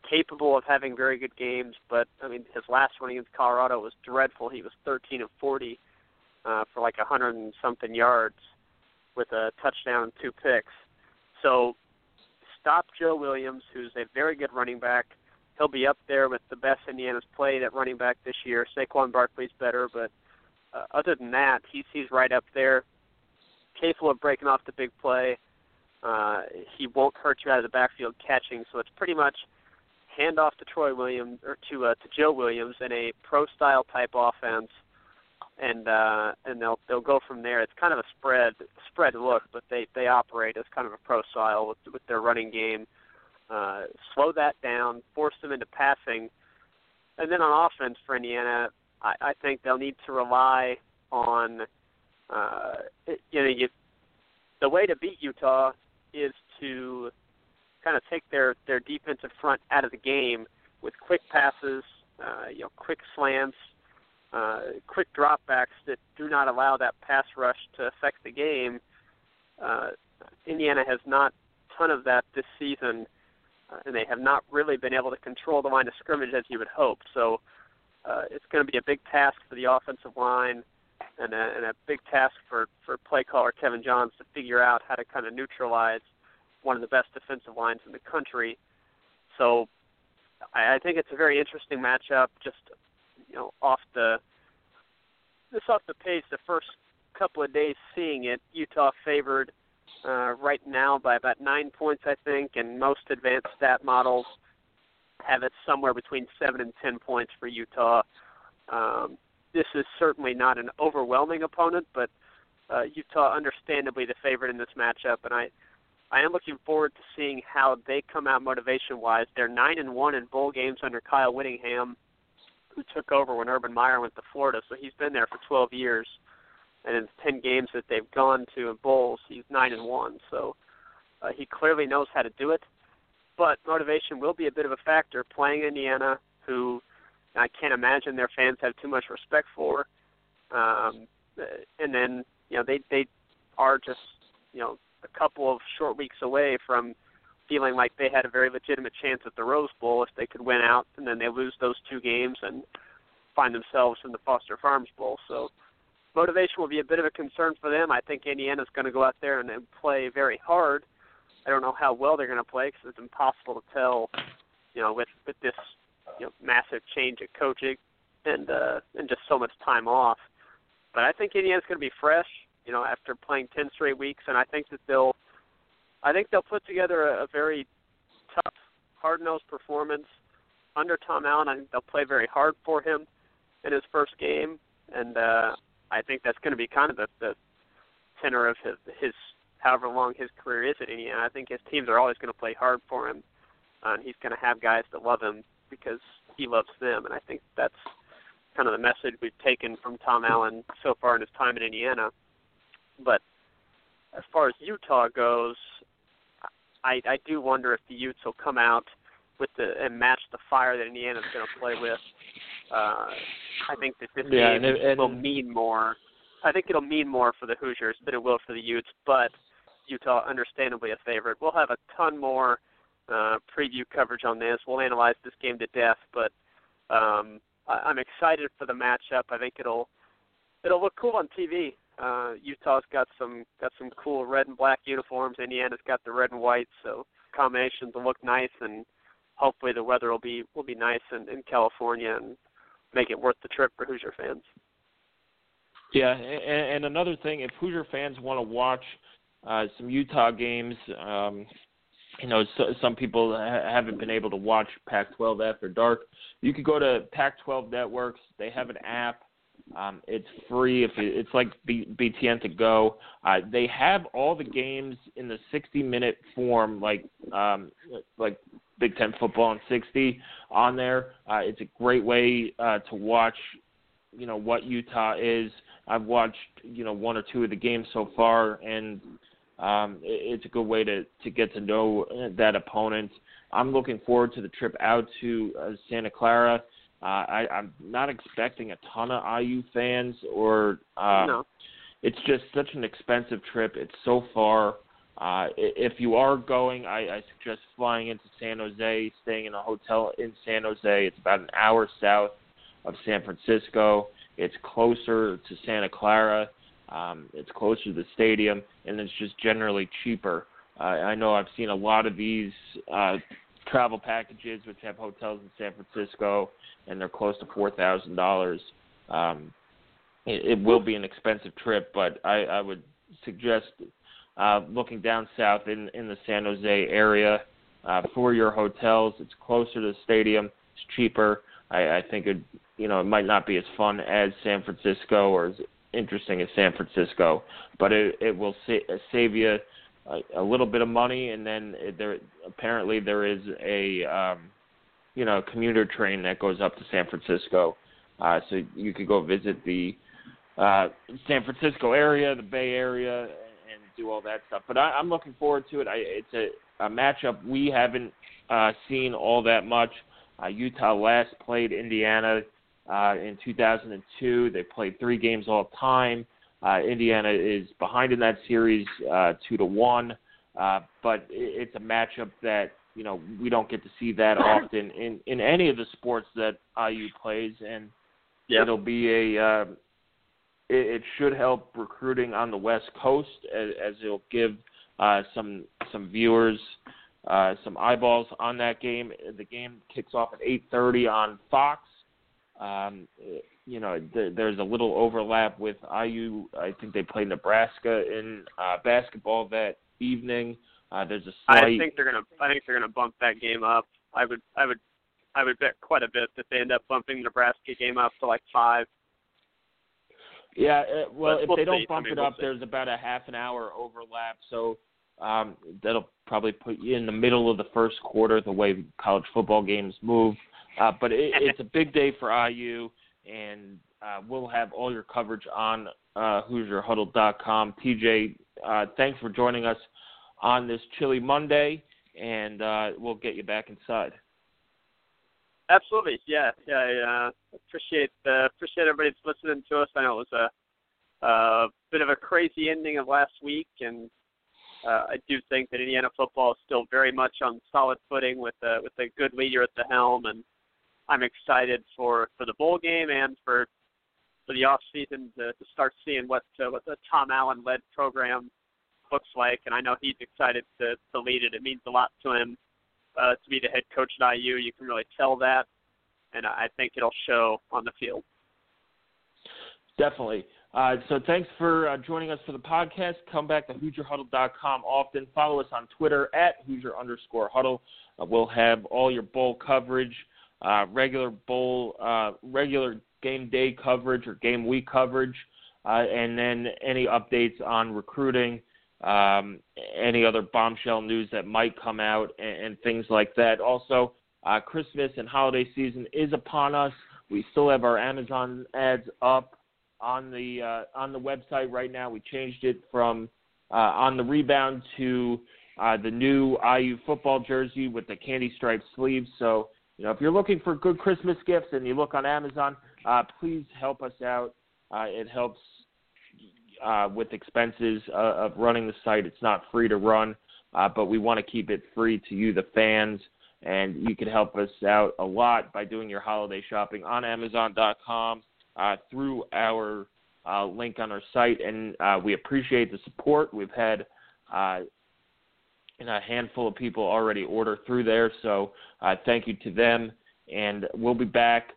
Speaker 2: capable of having very good games. But I mean, his last one against Colorado was dreadful. He was 13 of 40 uh, for like hundred and something yards with a touchdown and two picks. So stop Joe Williams, who's a very good running back he'll be up there with the best Indiana's played at running back this year. Saquon Barkley's better, but uh, other than that, he's he's right up there, capable of breaking off the big play. Uh, he won't hurt you out of the backfield catching, so it's pretty much hand off to Troy Williams or to uh, to Joe Williams in a pro style type offense, and uh, and they'll they'll go from there. It's kind of a spread spread look, but they they operate as kind of a pro style with with their running game slow that down, force them into passing, and then on offense for Indiana, I, I think they'll need to rely on uh, you know you, the way to beat Utah is to kind of take their their defensive front out of the game with quick passes, uh, you know, quick slants, uh, quick dropbacks that do not allow that pass rush to affect the game. Uh, Indiana has not ton of that this season uh, and they have not really been able to control the line of scrimmage as you would hope. So uh, it's going to be a big task for the offensive line and a, and a big task for for play caller Kevin Johns to figure out how to kind of neutralize one of the best defensive lines in the country. So I, I think it's a very interesting matchup. Just you know off the this off the pace the first couple of days seeing it Utah favored uh, right now by about nine points I think and most advanced stat models have it somewhere between seven and ten points for Utah. Um, this is certainly not an overwhelming opponent, but uh, Utah understandably the favorite in this matchup, and I I am looking forward to seeing how they come out motivation wise. They're nine and one in bowl games under Kyle Whittingham, who took over when Urban Meyer went to Florida. So he's been there for 12 years, and in 10 games that they've gone to in bowls, he's nine and one. So uh, he clearly knows how to do it. But motivation will be a bit of a factor playing Indiana, who I can't imagine their fans have too much respect for. Um, and then you know they they are just you know a couple of short weeks away from feeling like they had a very legitimate chance at the Rose Bowl if they could win out, and then they lose those two games and find themselves in the Foster Farms Bowl. So motivation will be a bit of a concern for them. I think Indiana's going to go out there and, and play very hard. I don't know how well they're going to play because it's impossible to tell, you know, with with this you know massive change at coaching and uh, and just so much time off. But I think Indiana's going to be fresh you know, after playing 10 straight weeks, and I think that they'll, I think they'll put together a, a very tough, hard-nosed performance under Tom Allen. I think they'll play very hard for him in his first game, and uh, I think that's going to be kind of the, the tenor of his, his however long his career is at Indiana. I think his teams are always going to play hard for him, uh, and he's going to have guys that love him because he loves them, and I think that's kind of the message we've taken from Tom Allen so far in his time in Indiana. But as far as Utah goes, I I do wonder if the Utes will come out with the and match the fire that Indiana's going to play with. Uh, I think that this
Speaker 1: yeah,
Speaker 2: game
Speaker 1: and, and,
Speaker 2: will mean more. I think it'll mean more for the Hoosiers than it will for the Utes, but Utah understandably a favorite. We'll have a ton more uh, preview coverage on this. We'll analyze this game to death, but um, I, I'm excited for the matchup. I think it'll it'll look cool on TV. Uh, Utah's got some got some cool red and black uniforms. Indiana's got the red and white, so combinations will look nice, and hopefully the weather will be will be nice in, in California and make it worth the trip for Hoosier fans.
Speaker 1: Yeah, and, and another thing, if Hoosier fans want to watch uh, some Utah games, um, you know, so, some people ha- haven't been able to watch Pac-12 after dark. You could go to Pac-12 Networks. They have an app um, it's free if it, it's like B, BTN to go. Uh, they have all the games in the 60 minute form, like um, like Big Ten football in 60 on there. Uh, it's a great way uh, to watch, you know, what Utah is. I've watched you know one or two of the games so far, and um, it, it's a good way to to get to know that opponent. I'm looking forward to the trip out to uh, Santa Clara. Uh, I, I'm not expecting a ton of IU fans, or um,
Speaker 2: no.
Speaker 1: it's just such an expensive trip. It's so far. Uh, if you are going, I, I suggest flying into San Jose, staying in a hotel in San Jose. It's about an hour south of San Francisco. It's closer to Santa Clara. Um, it's closer to the stadium, and it's just generally cheaper. Uh, I know I've seen a lot of these uh, travel packages which have hotels in San Francisco and they're close to four thousand um, dollars. It, it will be an expensive trip, but I, I would suggest uh, looking down south in in the San Jose area uh, for your hotels. It's closer to the stadium. It's cheaper. I, I think it you know it might not be as fun as San Francisco or as interesting as San Francisco, but it it will sa- save you a, a little bit of money, and then there apparently there is a um, you know commuter train that goes up to San Francisco, uh, so you could go visit the uh, San Francisco area, the Bay Area, do all that stuff. But I, I'm looking forward to it. I, it's a, a matchup we haven't uh, seen all that much. Uh, Utah last played Indiana uh, in 2002. They played three games all time. Uh, Indiana is behind in that series, uh, two to one. Uh, but it's a matchup that you know we don't get to see that often in in any of the sports that IU plays, and
Speaker 2: yep.
Speaker 1: it'll be a uh, it, it should help recruiting on the West Coast as, as it'll give uh, some some viewers uh, some eyeballs on that game. The game kicks off at 8:30 on Fox. Um, you know, th- there's a little overlap with IU. I think they play Nebraska in uh, basketball that evening. Uh, there's a slight.
Speaker 2: I think they're gonna. I think they're gonna bump that game up. I would. I would. I would bet quite a bit that they end up bumping the Nebraska game up to like five.
Speaker 1: Yeah, uh, well,
Speaker 2: But
Speaker 1: if
Speaker 2: we'll
Speaker 1: they don't
Speaker 2: see. I
Speaker 1: bump
Speaker 2: mean,
Speaker 1: it
Speaker 2: we'll
Speaker 1: up,
Speaker 2: see.
Speaker 1: there's about a half an hour overlap, so um, that'll probably put you in the middle of the first quarter, the way college football games move. Uh, but it, it's a big day for IU, and uh, we'll have all your coverage on uh, HoosierHuddle.com. TJ, uh, thanks for joining us on this chilly Monday, and uh, we'll get you back inside.
Speaker 2: Absolutely, yeah, yeah. I uh, appreciate uh, appreciate everybody that's listening to us. I know it was a, a bit of a crazy ending of last week, and uh, I do think that Indiana football is still very much on solid footing with a with a good leader at the helm, and I'm excited for for the bowl game and for for the off season to, to start seeing what uh, what the Tom Allen led program looks like, and I know he's excited to to lead it. It means a lot to him uh, to be the head coach at IU. You can really tell that, and I think it'll show on the field.
Speaker 1: Definitely. Uh, so thanks for uh, joining us for the podcast. Come back to HoosierHuddle.com often. Follow us on Twitter at Hoosier underscore Huddle. Uh, we'll have all your bowl coverage, uh, regular bowl, uh, regular game day coverage or game week coverage, uh, and then any updates on recruiting, um, any other bombshell news that might come out, and, and things like that. Also, uh, Christmas and holiday season is upon us. We still have our Amazon ads up on the uh, on the website right now. We changed it from uh, on the rebound to uh, the new IU football jersey with the candy striped sleeves. So you know if you're looking for good Christmas gifts and you look on Amazon, uh, please help us out. Uh, it helps uh, with expenses uh, of running the site. It's not free to run, uh, but we want to keep it free to you, the fans. And you can help us out a lot by doing your holiday shopping on Amazon.com uh, through our uh, link on our site, and uh, we appreciate the support. We've had a handful of people already order through there, so thank you to them. And we'll be back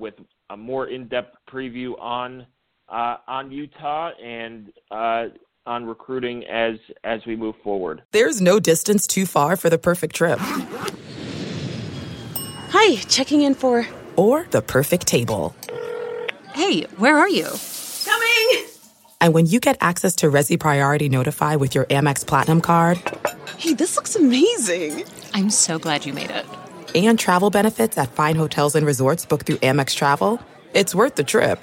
Speaker 1: with a more in-depth preview on uh, on Utah and uh, on recruiting as as we move forward.
Speaker 4: There's no distance too far for the perfect trip.
Speaker 5: Hi, checking in for.
Speaker 4: Or the perfect table.
Speaker 6: Hey, where are you?
Speaker 5: Coming!
Speaker 4: And when you get access to Resy Priority Notify with your Amex Platinum card
Speaker 5: Hey, this looks amazing!
Speaker 6: I'm so glad you made it.
Speaker 4: and travel benefits at fine hotels and resorts booked through Amex Travel, it's worth the trip.